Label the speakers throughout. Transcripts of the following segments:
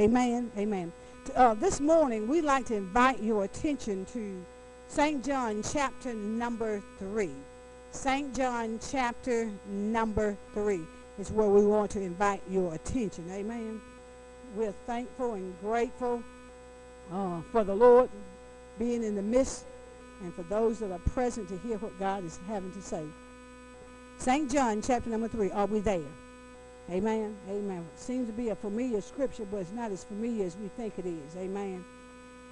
Speaker 1: Amen. Amen. Uh, this morning, we'd like to invite your attention to St. John chapter number 3. St. John chapter number 3 is where we want to invite your attention. Amen. We're thankful and grateful uh, for the Lord being in the midst and for those that are present to hear what God is having to say. St. John chapter number 3. Are we there? Amen. Amen. It seems to be a familiar scripture, but it's not as familiar as we think it is. Amen.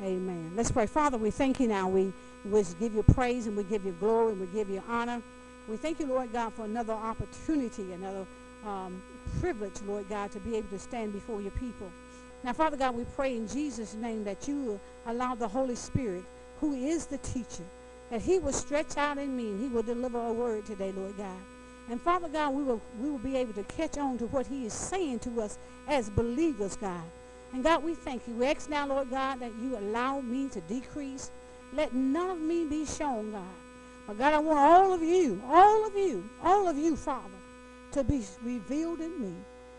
Speaker 1: Amen. Let's pray. Father, we thank you now. We, we give you praise and we give you glory and we give you honor. We thank you, Lord God, for another opportunity, another um, privilege, Lord God, to be able to stand before your people. Now, Father God, we pray in Jesus' name that you allow the Holy Spirit, who is the teacher, that he will stretch out in me and he will deliver a word today, Lord God. And Father God, we will, we will be able to catch on to what he is saying to us as believers, God. And God, we thank you. We ask now, Lord God, that you allow me to decrease. Let none of me be shown, God. But God, I want all of you, all of you, all of you, Father, to be revealed in me.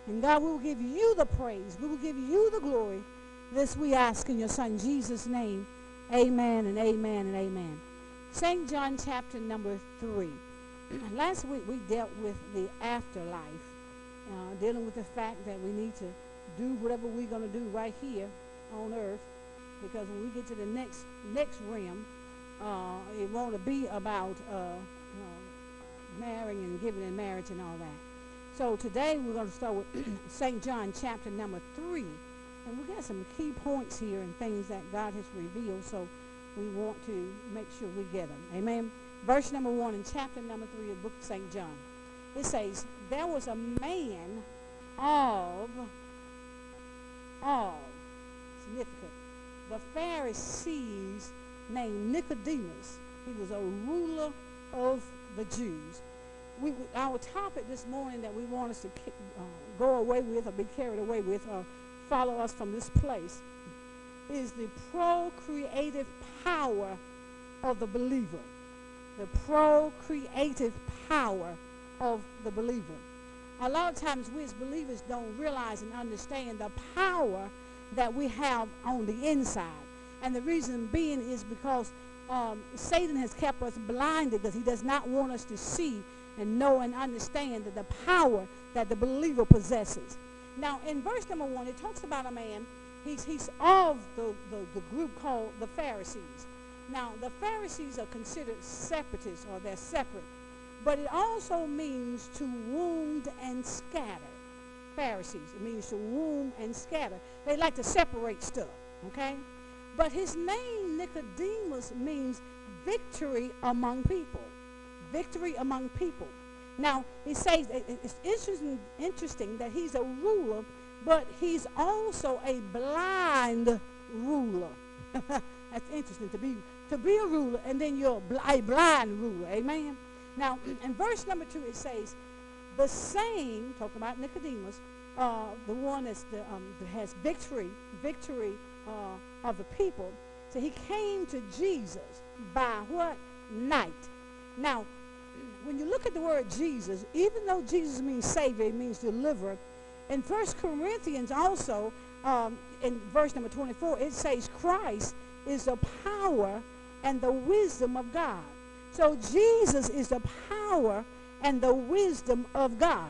Speaker 1: And God, we will give you the praise. We will give you the glory. This we ask in your Son Jesus' name. Amen and amen and amen. St. John chapter number 3. Last week we dealt with the afterlife, uh, dealing with the fact that we need to do whatever we're going to do right here on earth, because when we get to the next next realm, uh, it won't be about uh, uh, marrying and giving in marriage and all that. So today we're going to start with St. John chapter number three, and we got some key points here and things that God has revealed. So we want to make sure we get them. Amen verse number one in chapter number three of the book of St. John. It says, There was a man of, of, significant, the Pharisees named Nicodemus. He was a ruler of the Jews. We, our topic this morning that we want us to uh, go away with or be carried away with or follow us from this place is the procreative power of the believer the procreative power of the believer. A lot of times we as believers don't realize and understand the power that we have on the inside. And the reason being is because um, Satan has kept us blinded because he does not want us to see and know and understand that the power that the believer possesses. Now, in verse number one, it talks about a man, he's, he's of the, the, the group called the Pharisees. Now, the Pharisees are considered separatists, or they're separate. But it also means to wound and scatter. Pharisees. It means to wound and scatter. They like to separate stuff, okay? But his name, Nicodemus, means victory among people. Victory among people. Now, he says it's interesting, interesting that he's a ruler, but he's also a blind ruler. That's interesting to be to be a ruler, and then you're a blind ruler. Amen. Now, in verse number two, it says, the same, talking about Nicodemus, uh, the one the, um, that has victory, victory uh, of the people. So he came to Jesus by what? Night. Now, when you look at the word Jesus, even though Jesus means Savior, it means deliverer, in First Corinthians also, um, in verse number 24, it says Christ is the power and the wisdom of God. So Jesus is the power and the wisdom of God.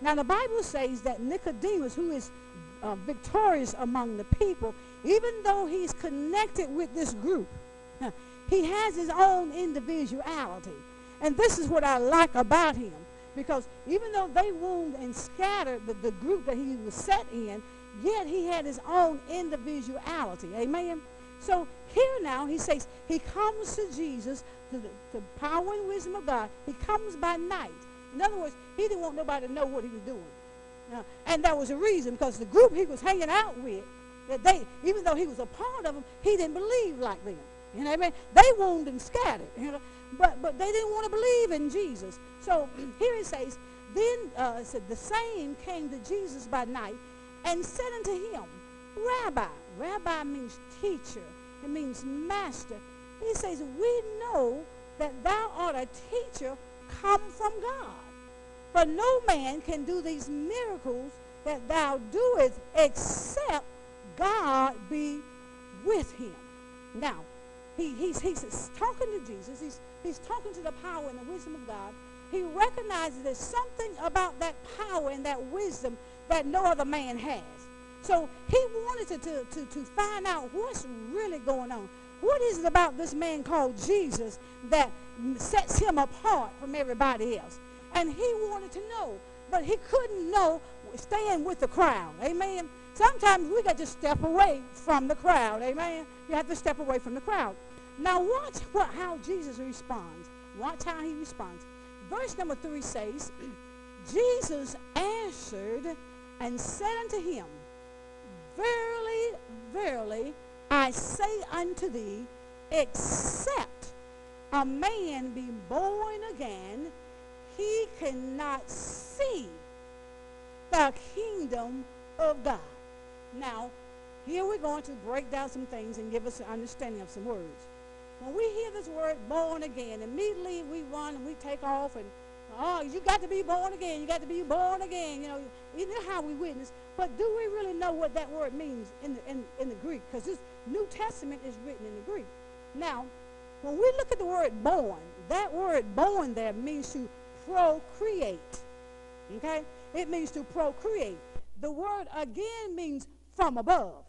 Speaker 1: Now the Bible says that Nicodemus, who is uh, victorious among the people, even though he's connected with this group, he has his own individuality. And this is what I like about him. Because even though they wound and scattered the, the group that he was set in, yet he had his own individuality. Amen? So here now, he says, he comes to Jesus, to the, to power and wisdom of God. He comes by night. In other words, he didn't want nobody to know what he was doing. Uh, and that was a reason, because the group he was hanging out with, that they, even though he was a part of them, he didn't believe like them. You know what I mean? They wounded and scattered, you know, but, but they didn't want to believe in Jesus. So here he says, then uh, said, the same came to Jesus by night and said unto him, Rabbi, rabbi means teacher, it means master. He says, We know that thou art a teacher come from God. For no man can do these miracles that thou doest except God be with him. Now, he, he's, he's talking to Jesus. He's, he's talking to the power and the wisdom of God. He recognizes there's something about that power and that wisdom that no other man has. So he wanted to, to, to, find out what's really going on. What is it about this man called Jesus that sets him apart from everybody else? And he wanted to know, but he couldn't know staying with the crowd. Amen. Sometimes we got to step away from the crowd. Amen. You have to step away from the crowd. Now watch what, how Jesus responds. Watch how he responds. Verse number 3 says, Jesus answered and said unto him, Verily, verily, I say unto thee, except a man be born again, he cannot see the kingdom of God. Now, here we're going to break down some things and give us an understanding of some words. When we hear this word born again, immediately we run and we take off and, oh, you got to be born again. You got to be born again. You know, you know how we witness. But do we really know what that word means in the, in, in the Greek? Because this New Testament is written in the Greek. Now, when we look at the word born, that word born there means to procreate. Okay? It means to procreate. The word again means from above.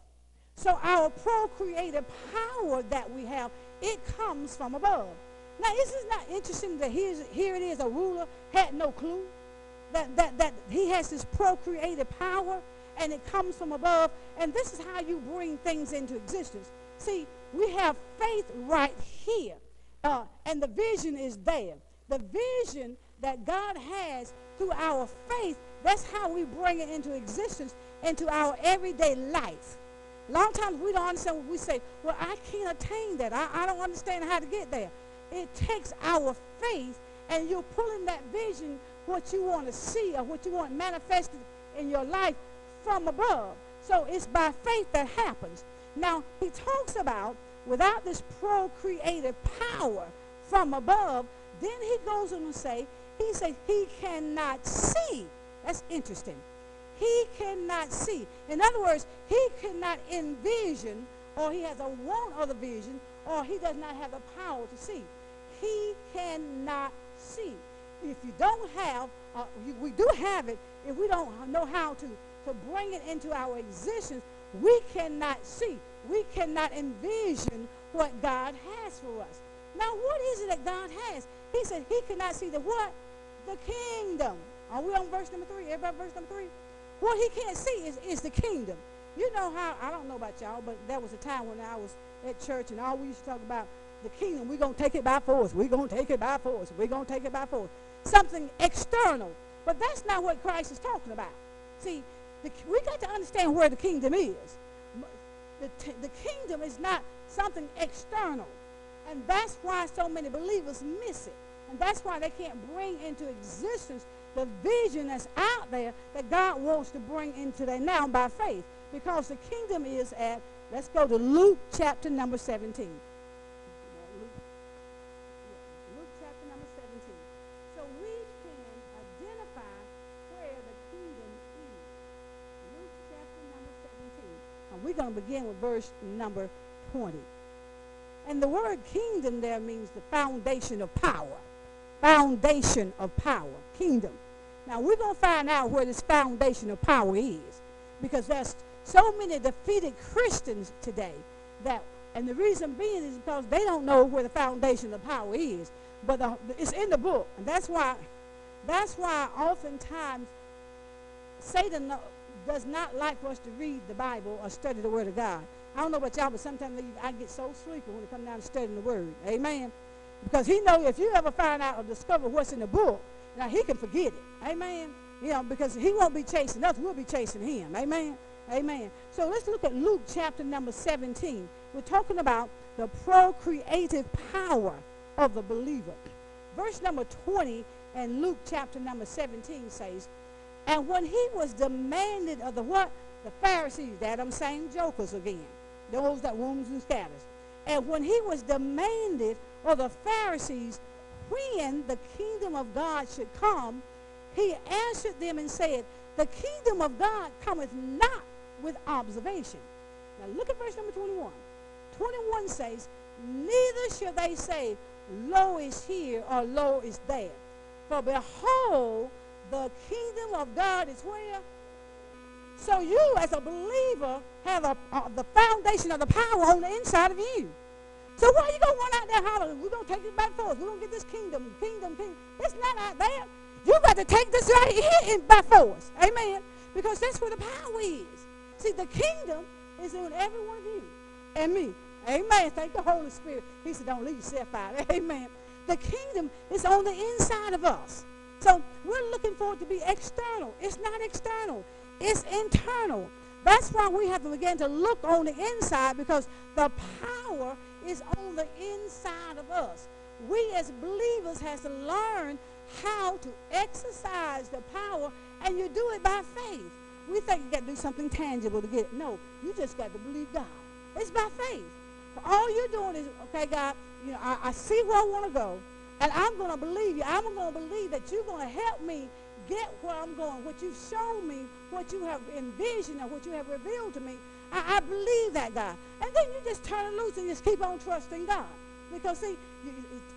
Speaker 1: So our procreative power that we have, it comes from above. Now, isn't it not interesting that here it is, a ruler had no clue that, that, that he has this procreative power and it comes from above. And this is how you bring things into existence. See, we have faith right here, uh, and the vision is there. The vision that God has through our faith, that's how we bring it into existence, into our everyday life. A lot of times we don't understand what we say, well, I can't attain that. I, I don't understand how to get there. It takes our faith, and you're pulling that vision, what you want to see or what you want manifested in your life from above. So it's by faith that happens. Now, he talks about without this procreative power from above, then he goes on to say, he says he cannot see. That's interesting. He cannot see. In other words, he cannot envision, or he has a want of the vision, or he does not have the power to see. He cannot see. If you don't have, uh, we do have it, if we don't know how to to bring it into our existence, we cannot see. We cannot envision what God has for us. Now, what is it that God has? He said he cannot see the what? The kingdom. Are we on verse number three? Everybody verse number three? What he can't see is, is the kingdom. You know how, I don't know about y'all, but there was a time when I was at church and all we used to talk about the kingdom. We're going to take it by force. We're going to take it by force. We're going to take it by force. Something external. But that's not what Christ is talking about. See, the, we got to understand where the kingdom is. The, the kingdom is not something external. And that's why so many believers miss it. And that's why they can't bring into existence the vision that's out there that God wants to bring into their now by faith. Because the kingdom is at, let's go to Luke chapter number 17. We're going to begin with verse number 20. And the word kingdom there means the foundation of power. Foundation of power. Kingdom. Now, we're going to find out where this foundation of power is. Because there's so many defeated Christians today that, and the reason being is because they don't know where the foundation of power is. But the, it's in the book. And that's why, that's why oftentimes Satan does not like for us to read the Bible or study the Word of God. I don't know about y'all, but sometimes I get so sleepy when it comes down to studying the Word. Amen. Because he knows if you ever find out or discover what's in the book, now he can forget it. Amen. You know, because he won't be chasing us, we'll be chasing him. Amen. Amen. So let's look at Luke chapter number 17. We're talking about the procreative power of the believer. Verse number 20 and Luke chapter number 17 says, and when he was demanded of the what? The Pharisees, that them same jokers again. Those that wounds and scatters. And when he was demanded of the Pharisees when the kingdom of God should come, he answered them and said, The kingdom of God cometh not with observation. Now look at verse number 21. 21 says, Neither shall they say, Lo is here or Lo is there. For behold, the kingdom of God is where? So you, as a believer, have a, uh, the foundation of the power on the inside of you. So why are you going to run out there hollering, we're going to take it back force. We're going to get this kingdom, kingdom, kingdom. It's not out there. You got to take this right here in by force. Amen. Because that's where the power is. See, the kingdom is in every one of you and me. Amen. Thank the Holy Spirit. He said, don't leave yourself out. Amen. The kingdom is on the inside of us. So we're looking for it to be external. It's not external. It's internal. That's why we have to begin to look on the inside because the power is on the inside of us. We as believers has to learn how to exercise the power, and you do it by faith. We think you got to do something tangible to get it. No, you just got to believe God. It's by faith. All you're doing is, okay, God, you know, I, I see where I want to go, and I'm going to believe you. I'm going to believe that you're going to help me get where I'm going. What you've shown me, what you have envisioned, and what you have revealed to me, I, I believe that, God. And then you just turn it loose and just keep on trusting God. Because, see, you,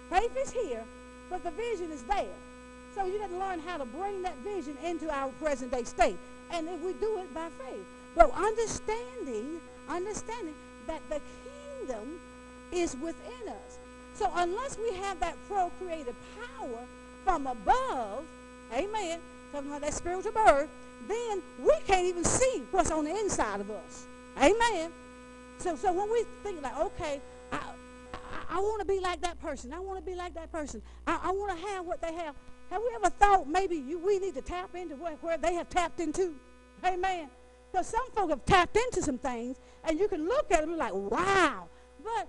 Speaker 1: faith is here, but the vision is there. So you got to learn how to bring that vision into our present day state. And if we do it by faith. But understanding, understanding that the kingdom is within us. So unless we have that procreative power from above, amen, talking about that spiritual birth, then we can't even see what's on the inside of us. Amen. So, so when we think like, okay, I, I, want to be like that person. I want to be like that person. I, I want to have what they have. Have we ever thought maybe you, we need to tap into where, where they have tapped into? Amen. Because some folk have tapped into some things, and you can look at them like, wow. But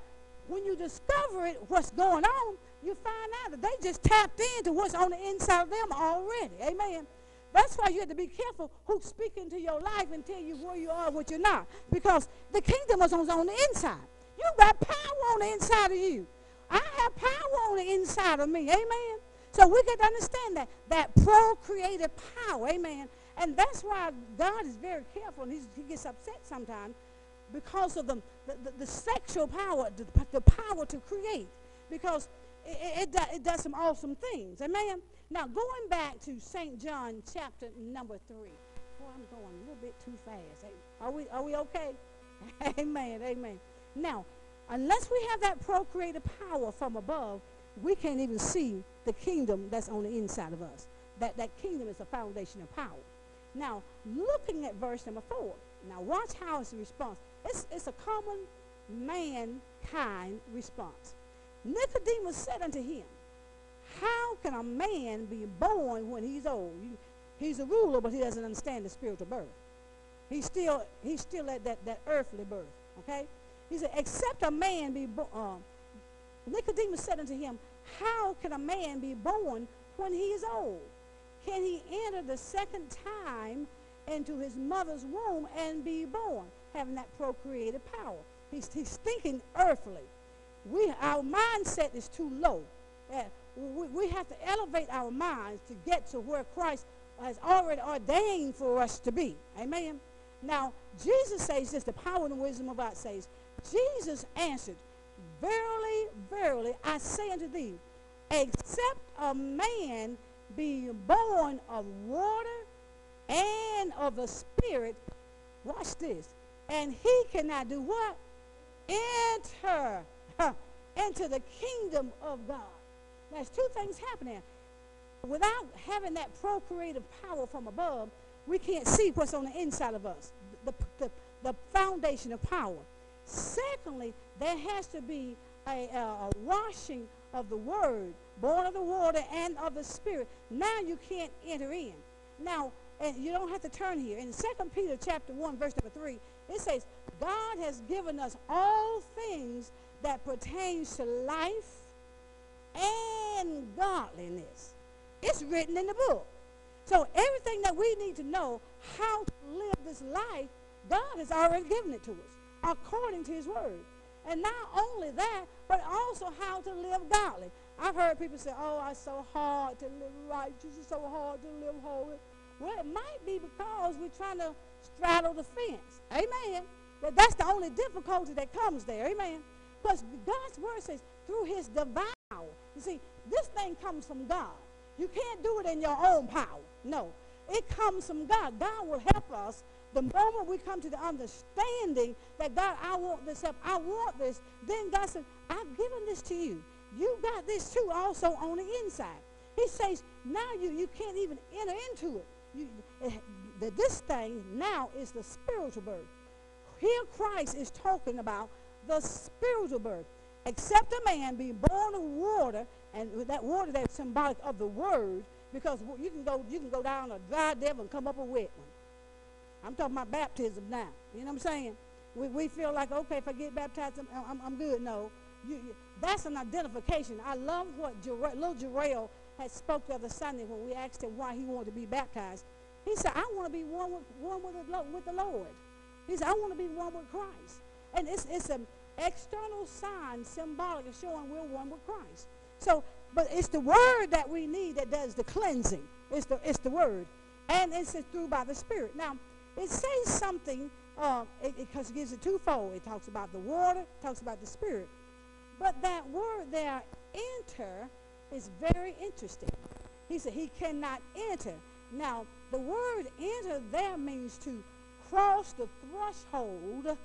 Speaker 1: when you discover it, what's going on, you find out that they just tapped into what's on the inside of them already. Amen. That's why you have to be careful who's speaking to your life and tell you where you are, what you're not. Because the kingdom is on, on the inside. You got power on the inside of you. I have power on the inside of me. Amen. So we got to understand that, that procreative power. Amen. And that's why God is very careful and he gets upset sometimes because of the, the, the, the sexual power, the, the, power to create. Because it, it, it, does some awesome things. Amen. Now, going back to St. John chapter number 3. Boy, I'm going a little bit too fast. Are we, are we okay? amen, amen. Now, unless we have that procreative power from above, we can't even see the kingdom that's on the inside of us. That, that kingdom is the foundation of power. Now, looking at verse number 4. Now, watch how it's a response. It's, it's a common mankind response. Nicodemus said unto him, how can a man be born when he's old? He's a ruler, but he doesn't understand the spiritual birth. He's still, he's still at that, that earthly birth, okay? He said, except a man be born, uh, Nicodemus said unto him, how can a man be born when he is old? Can he enter the second time into his mother's womb and be born, having that procreative power? He's, he's thinking earthly. We, our mindset is too low. Uh, we, we have to elevate our minds to get to where Christ has already ordained for us to be. Amen. Now, Jesus says this, the power and wisdom of God says, Jesus answered, Verily, verily, I say unto thee, except a man be born of water and of the Spirit, watch this, and he cannot do what? Enter into the kingdom of God. There's two things happening. Without having that procreative power from above, we can't see what's on the inside of us, the, the, the foundation of power. Secondly, there has to be a, a, washing of the word, born of the water and of the spirit. Now you can't enter in. Now, and you don't have to turn here. In 2 Peter chapter 1, verse number 3, it says, God has given us all things that pertains to life and godliness. It's written in the book. So everything that we need to know how to live this life, God has already given it to us according to his word. And not only that, but also how to live godly. I've heard people say, oh, it's so hard to live righteous. It's so hard to live holy. Well, it might be because we're trying to straddle the fence. Amen. That that's the only difficulty that comes there. Amen. Because God's word says through his divine. You see, this thing comes from God. You can't do it in your own power. No. It comes from God. God will help us the moment we come to the understanding that God, I want this help, I want this, then God said, I've given this to you. You got this too also on the inside. He says, now you, you can't even enter into it. You, uh, this thing now is the spiritual birth. Here Christ is talking about the spiritual birth. Except a man be born of water, and that water that's symbolic of the word, because you can go you can go down a dry devil and come up a wet one. I'm talking about baptism now. You know what I'm saying? We, we feel like, okay, if I get baptized, I'm, I'm, I'm good. No. You, you, that's an identification. I love what little Jarrell had spoke the other Sunday when we asked him why he wanted to be baptized. He said, I want to be one with, one with, the, with the Lord. He said, I want to be one with Christ. And it's, it's an external sign symbolic of showing we're one with Christ. So, but it's the word that we need that does the cleansing. It's the, it's the word. And it's through by the Spirit. Now, it says something because uh, it, it, it gives it twofold. It talks about the water, talks about the Spirit. But that word there, enter, is very interesting. He said he cannot enter. Now, the word enter there means to cross the threshold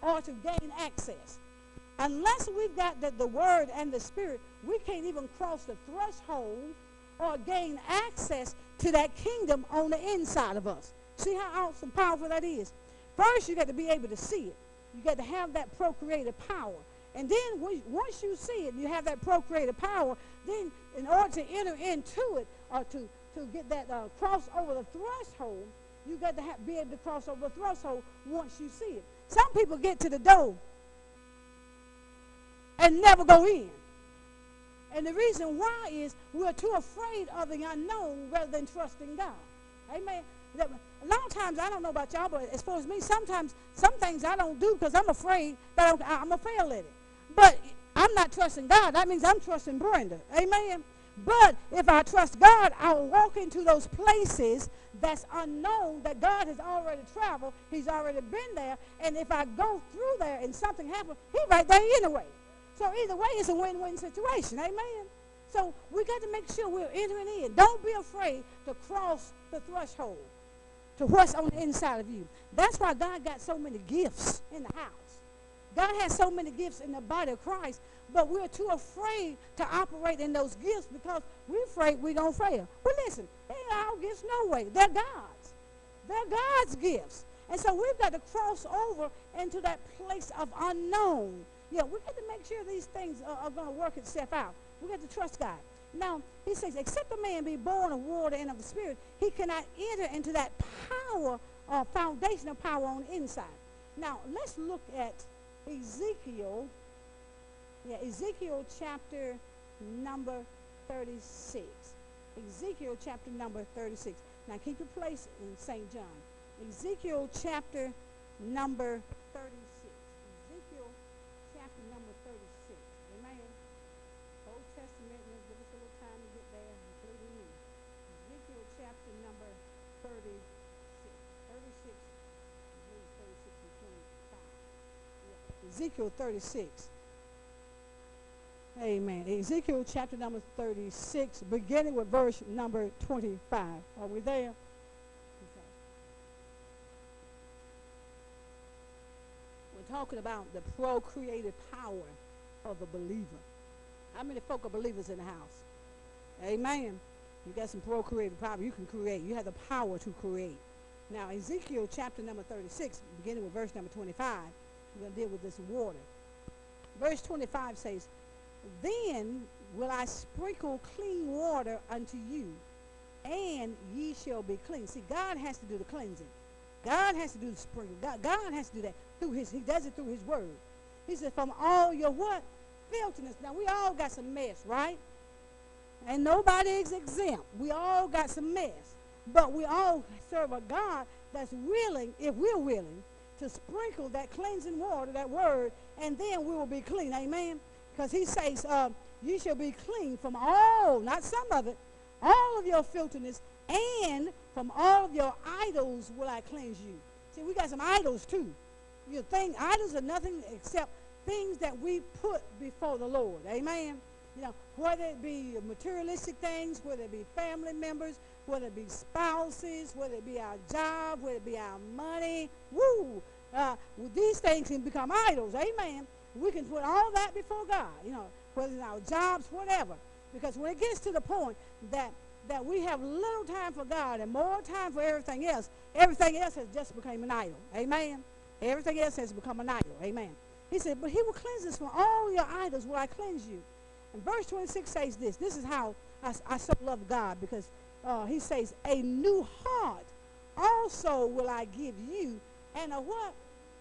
Speaker 1: or to gain access. Unless we've got the, the word and the spirit, we can't even cross the threshold or gain access to that kingdom on the inside of us. See how awesome, powerful that is? First, you got to be able to see it. You got to have that procreative power. And then once you see it, you have that procreative power, then in order to enter into it or to, to get that uh, cross over the threshold, you got to have, be able to cross over the threshold once you see it. Some people get to the door and never go in. And the reason why is we're too afraid of the unknown rather than trusting God. Amen. A lot of times, I don't know about y'all, but as far as me, sometimes some things I don't do because I'm afraid that I'm, I'm going to fail at it. But I'm not trusting God. That means I'm trusting Brenda. Amen. But if I trust God, I'll walk into those places that's unknown that God has already traveled. He's already been there. And if I go through there and something happens, he's right there anyway. So either way, it's a win-win situation. Amen. So we got to make sure we're entering in. Don't be afraid to cross the threshold to what's on the inside of you. That's why God got so many gifts in the house. God has so many gifts in the body of Christ, but we're too afraid to operate in those gifts because we're afraid we're going to fail. Well, listen, they ain't our gifts no way. They're God's. They're God's gifts. And so we've got to cross over into that place of unknown. Yeah, we've got to make sure these things are, are going to work itself out. We've got to trust God. Now, he says, except a man be born of water and of the Spirit, he cannot enter into that power or uh, foundational power on the inside. Now, let's look at Ezekiel, yeah, Ezekiel chapter number 36. Ezekiel chapter number 36. Now keep your place in St. John. Ezekiel chapter number 36. Ezekiel chapter number 36. Amen. Old Testament, let's give us a little time to get there, including me. Ezekiel chapter number 36. 36 Ezekiel 36. Amen. Ezekiel chapter number 36, beginning with verse number 25. Are we there? We're talking about the procreative power of the believer. How many folk are believers in the house? Amen. You got some procreative power. You can create. You have the power to create. Now, Ezekiel chapter number 36, beginning with verse number 25, we're going to deal with this water. Verse 25 says, Then will I sprinkle clean water unto you, and ye shall be clean. See, God has to do the cleansing. God has to do the sprinkling. God, God has to do that through his, he does it through his word. He said, from all your what? Filthiness. Now, we all got some mess, right? And nobody is exempt. We all got some mess. But we all serve a God that's willing, if we're willing, to sprinkle that cleansing water, that word, and then we will be clean. Amen? Because he says, uh, you shall be clean from all, not some of it, all of your filthiness, and from all of your idols will I cleanse you. See, we got some idols too. You think idols are nothing except things that we put before the Lord. Amen. You know, whether it be materialistic things, whether it be family members, whether it be spouses, whether it be our job, whether it be our money. Woo! Uh, these things can become idols. Amen. We can put all that before God. You know, whether it's our jobs, whatever. Because when it gets to the point that that we have little time for God and more time for everything else, everything else has just become an idol. Amen. Everything else has become an idol. Amen. He said, but he will cleanse us from all your idols will I cleanse you. And verse 26 says this. This is how I, I so love God because uh, he says, a new heart also will I give you. And a what?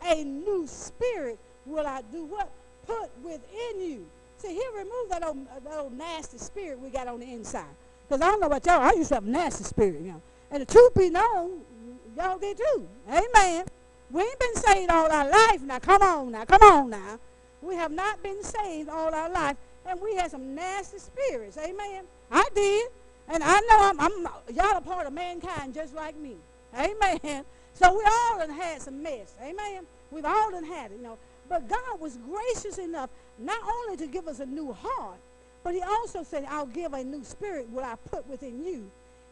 Speaker 1: A new spirit will I do what? Put within you. See, he'll remove that old, that old nasty spirit we got on the inside. Because I don't know about y'all, I used to have a nasty spirit, you know. And the truth be known, y'all did too. Amen. We ain't been saved all our life. Now, come on now. Come on now. We have not been saved all our life. And we had some nasty spirits. Amen. I did. And I know I'm, I'm y'all are part of mankind just like me. Amen. So we all done had some mess. Amen. We've all done had it, you know. But God was gracious enough not only to give us a new heart, but he also said, I'll give a new spirit what I put within you.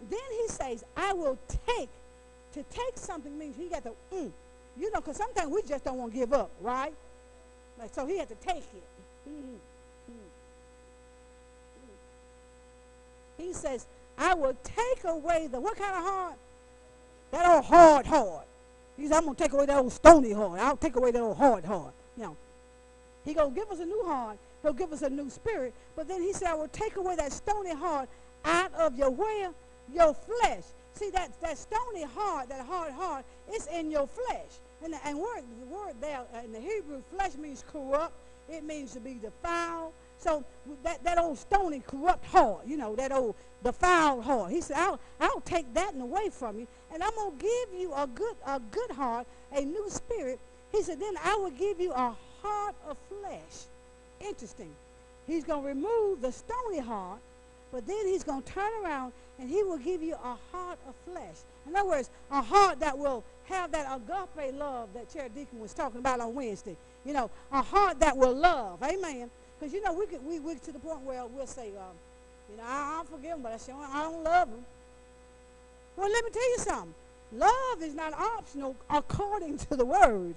Speaker 1: Then he says, I will take. To take something means he got to, mm, you know, because sometimes we just don't want to give up, right? Like, so he had to take it. Mm-hmm. He says, I will take away the, what kind of heart? That old hard heart. He says, I'm going to take away that old stony heart. I'll take away that old hard heart. You know, he going to give us a new heart. He'll give us a new spirit. But then he said, I will take away that stony heart out of your where? Your flesh. See, that, that stony heart, that hard heart, it's in your flesh. And, the, and word, the word there in the Hebrew, flesh means corrupt. It means to be defiled. So that, that old stony, corrupt heart, you know, that old defiled heart. He said, I'll, I'll take that and away from you, and I'm going to give you a good, a good heart, a new spirit. He said, then I will give you a heart of flesh. Interesting. He's going to remove the stony heart, but then he's going to turn around and he will give you a heart of flesh. In other words, a heart that will have that agape love that Chair Deacon was talking about on Wednesday. You know, a heart that will love. Amen. Because, you know, we get we, we to the point where we'll say, um, you know, I, I forgive him, but I, say, I don't love him. Well, let me tell you something. Love is not optional according to the word.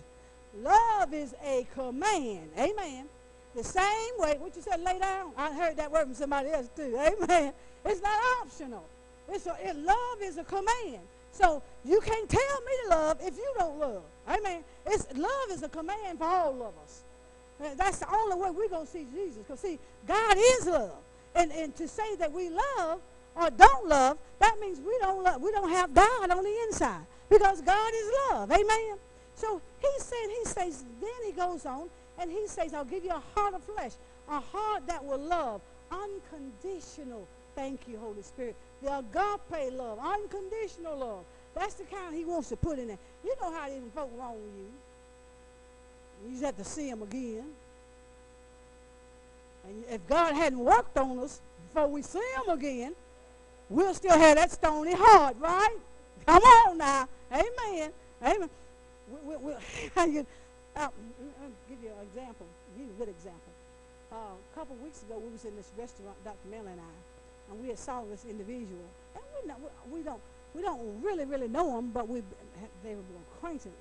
Speaker 1: Love is a command. Amen. The same way, what you said, lay down. I heard that word from somebody else too. Amen. It's not optional. It's a, it, love is a command. So you can't tell me to love if you don't love. Amen. It's, love is a command for all of us. That's the only way we're going to see Jesus. Because, see, God is love. And, and to say that we love or don't love, that means we don't love, we don't have God on the inside. Because God is love. Amen. So he said, he says, then he goes on and he says, I'll give you a heart of flesh, a heart that will love, unconditional. Thank you, Holy Spirit. The agape love, unconditional love. That's the kind he wants to put in there. You know how these folk wrong with you. You just have to see him again. And if God hadn't worked on us before we see him again, we'll still have that stony heart, right? Come on now. Amen. Amen. We, we, we, uh, mm, mm, I'll give you an example. Give you a good example. Uh, a couple of weeks ago, we was in this restaurant, Dr. Mel and I, and we had saw this individual. And we, not, we, don't we don't really, really know them, but we they were acquaintances.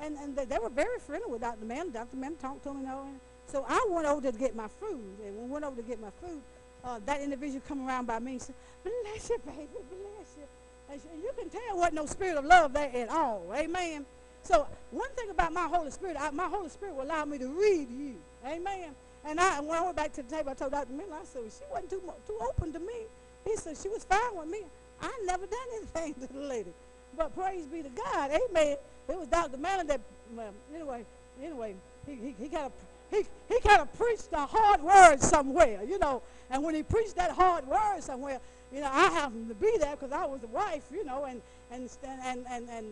Speaker 1: And, and they, they, were very friendly with Dr. Mann. Dr. Mann talked to me. And so I went over to get my food. And when I went over to get my food, uh, that individual come around by me and said, bless you, baby, bless you. And, and you can tell what no spirit of love there at all. Amen. So one thing about my Holy Spirit, I, my Holy Spirit will allow me to read you. Amen. And I, when I went back to the table, I told Dr. Miller, I said, well, she wasn't too, too open to me. He said, she was fine with me. I never done anything to the lady. But praise be to God. Amen. It was Dr. Manning that, well, anyway, anyway, he, he, he kind of he, he kind of preached a hard word somewhere, you know. And when he preached that hard word somewhere, you know, I happened to be there because I was the wife, you know, and, and, and, and, and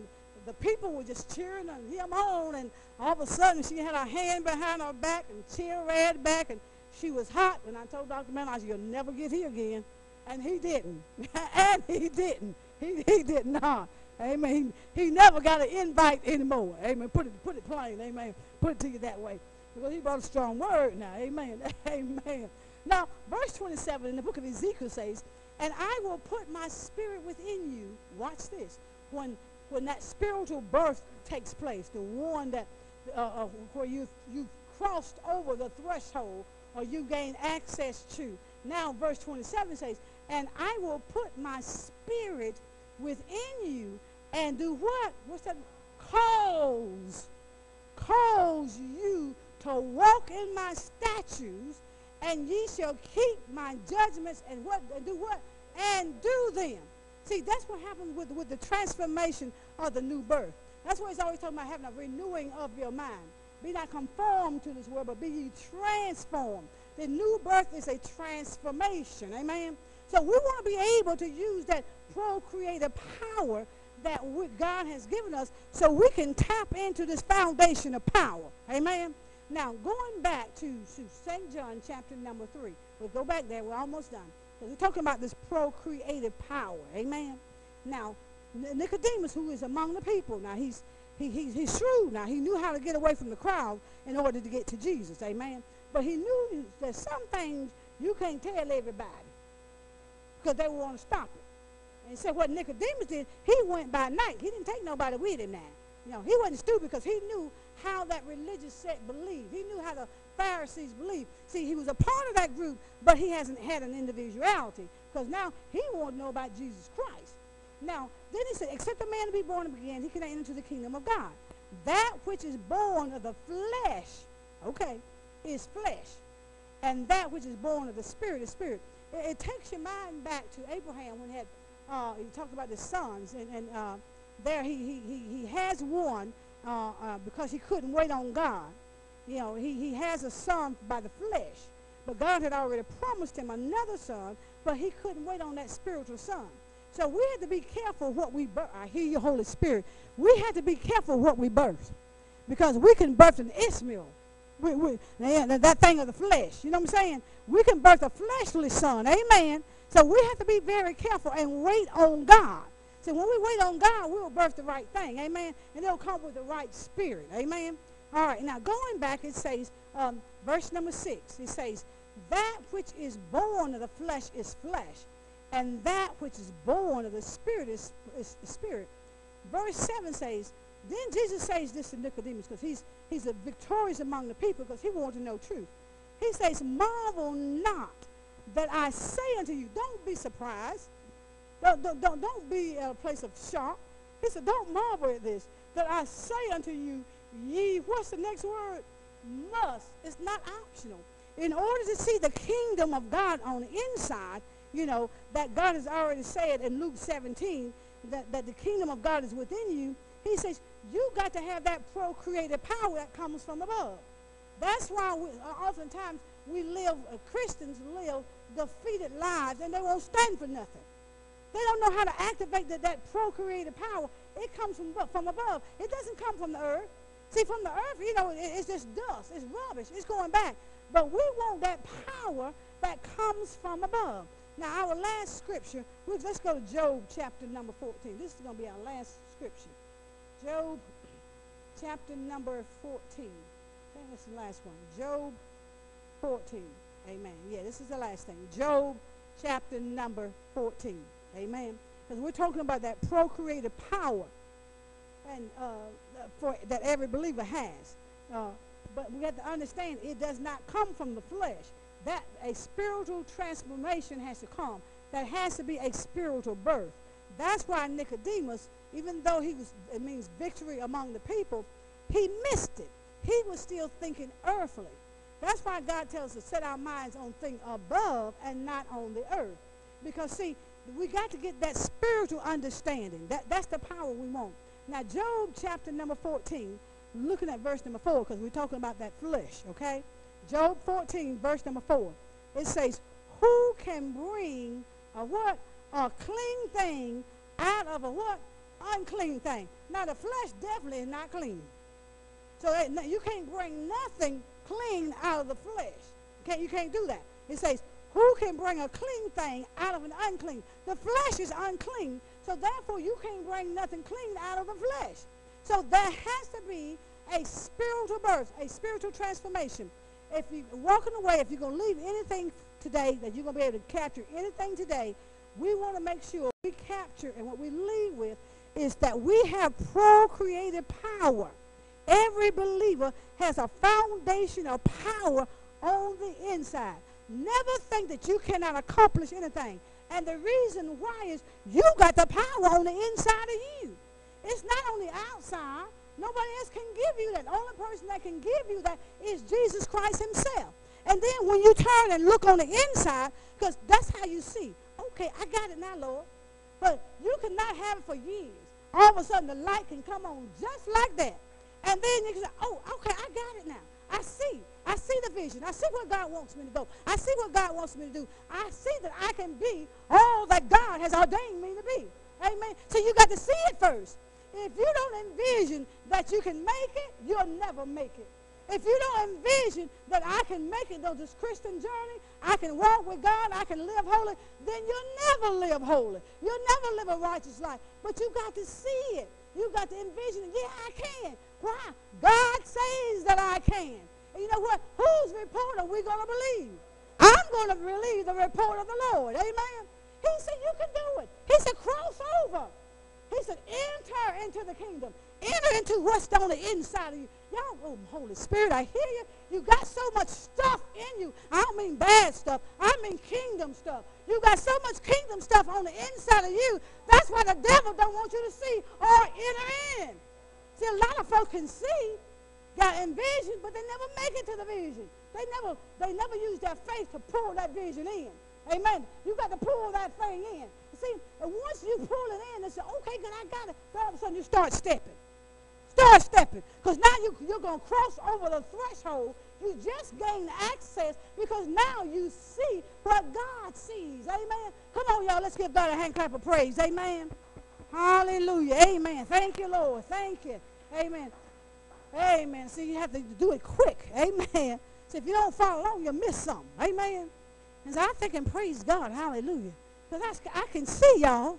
Speaker 1: the people were just cheering on him on. And all of a sudden, she had her hand behind her back and cheer red back, and she was hot. And I told Dr. Mallon, I said, you'll never get here again. And he didn't. and he didn't. He, he did not. Amen. He, he never got an invite anymore. Amen. Put it, put it plain. Amen. Put it to you that way. Because he brought a strong word now. Amen. Amen. Now, verse 27 in the book of Ezekiel says, And I will put my spirit within you. Watch this. When when that spiritual birth takes place, the one that uh, uh, where you you crossed over the threshold or you gain access to. Now, verse 27 says, "And I will put my spirit within you, and do what? What's that? Cause, cause you to walk in my statutes, and ye shall keep my judgments, and what? And do what? And do them." See, that's what happens with, with the transformation of the new birth. That's what he's always talking about having a renewing of your mind. Be not conformed to this world, but be ye transformed. The new birth is a transformation. Amen? So we want to be able to use that procreative power that we, God has given us so we can tap into this foundation of power. Amen? Now, going back to, to St. John chapter number 3. We'll go back there. We're almost done. Because we're talking about this procreative power. Amen. Now, Nicodemus, who is among the people, now he's he, he, he's shrewd now. He knew how to get away from the crowd in order to get to Jesus. Amen. But he knew that some things you can't tell everybody because they want to stop it. And so what Nicodemus did, he went by night. He didn't take nobody with him now. You know, he wasn't stupid because he knew how that religious sect believed. He knew how the Pharisees believed. See, he was a part of that group, but he hasn't had an individuality because now he wanted to know about Jesus Christ. Now, then he said, except a man be born again, he cannot enter into the kingdom of God. That which is born of the flesh, okay, is flesh. And that which is born of the spirit is spirit. It, it takes your mind back to Abraham when he had, uh, he talked about his sons, and, and uh, there he, he, he, he has one uh, uh, because he couldn't wait on God. You know, he, he has a son by the flesh, but God had already promised him another son, but he couldn't wait on that spiritual son. So we had to be careful what we birth. I hear you, Holy Spirit. We had to be careful what we birth because we can birth an Ishmael. We, we, that thing of the flesh. You know what I'm saying? We can birth a fleshly son. Amen. So we have to be very careful and wait on God. See, when we wait on God, we'll birth the right thing. Amen. And it'll come with the right spirit. Amen. All right. Now, going back, it says, um, verse number 6, it says, That which is born of the flesh is flesh, and that which is born of the spirit is, is spirit. Verse 7 says, then Jesus says this to Nicodemus because he's, he's a victorious among the people because he wanted to know truth. He says, marvel not that I say unto you, don't be surprised. Don't, don't, don't, don't be a place of shock. He said, don't marvel at this, that I say unto you, ye, what's the next word? Must. It's not optional. In order to see the kingdom of God on the inside, you know, that God has already said in Luke 17 that, that the kingdom of God is within you, he says, you got to have that procreative power that comes from above. That's why we, uh, oftentimes we live, uh, Christians live defeated lives and they won't stand for nothing. They don't know how to activate the, that procreative power. It comes from, from above. It doesn't come from the earth. See, from the earth, you know, it, it's just dust. It's rubbish. It's going back. But we want that power that comes from above. Now, our last scripture, let's go to Job chapter number 14. This is going to be our last scripture. Job chapter number 14. I think that's the last one. Job 14. Amen. Yeah, this is the last thing. Job chapter number 14. Amen. Because we're talking about that procreative power and uh, for, that every believer has. Uh, but we have to understand it does not come from the flesh. That a spiritual transformation has to come. That has to be a spiritual birth. That's why Nicodemus, even though he was, it means victory among the people, he missed it. He was still thinking earthly. That's why God tells us to set our minds on things above and not on the earth. Because see, we got to get that spiritual understanding. That, that's the power we want. Now, Job chapter number 14, looking at verse number 4, because we're talking about that flesh, okay? Job 14, verse number 4. It says, Who can bring a what? A clean thing out of a what? Unclean thing. Now, the flesh definitely is not clean. So you can't bring nothing clean out of the flesh. Okay, you can't do that. It says, who can bring a clean thing out of an unclean? The flesh is unclean. So therefore, you can't bring nothing clean out of the flesh. So there has to be a spiritual birth, a spiritual transformation. If you're walking away, if you're going to leave anything today, that you're going to be able to capture anything today, we want to make sure we capture and what we leave with is that we have procreative power. Every believer has a foundation of power on the inside. Never think that you cannot accomplish anything. And the reason why is you got the power on the inside of you. It's not on the outside. Nobody else can give you that. The only person that can give you that is Jesus Christ himself. And then when you turn and look on the inside, because that's how you see. Okay, I got it now, Lord. But you cannot have it for years. All of a sudden, the light can come on just like that. And then you can say, oh, okay, I got it now. I see. I see the vision. I see where God wants me to go. I see what God wants me to do. I see that I can be all that God has ordained me to be. Amen. So you got to see it first. If you don't envision that you can make it, you'll never make it. If you don't envision that I can make it on this Christian journey, I can walk with God, I can live holy, then you'll never live holy. You'll never live a righteous life. But you got to see it. You got to envision it. Yeah, I can. Why? God says that I can. And you know what? Whose report are we going to believe? I'm going to believe the report of the Lord. Amen. He said, you can do it. He said, cross over. He said, enter into the kingdom. Enter into what's on the inside of you. Y'all, oh, Holy Spirit, I hear you. You got so much stuff in you. I don't mean bad stuff. I mean kingdom stuff. You got so much kingdom stuff on the inside of you. That's why the devil don't want you to see or enter in. See, a lot of folks can see, got envision, but they never make it to the vision. They never, they never use their faith to pull that vision in. Amen. You got to pull that thing in. See, and once you pull it in and say, okay, good, I got it, then all of a sudden you start stepping. Start stepping. Because now you, you're going to cross over the threshold. You just gain access because now you see what God sees. Amen. Come on, y'all. Let's give God a hand clap of praise. Amen. Hallelujah. Amen. Thank you, Lord. Thank you. Amen. Amen. See, you have to do it quick. Amen. So if you don't follow along, you'll miss something. Amen. And so I think and praise God. Hallelujah. Because I can see y'all.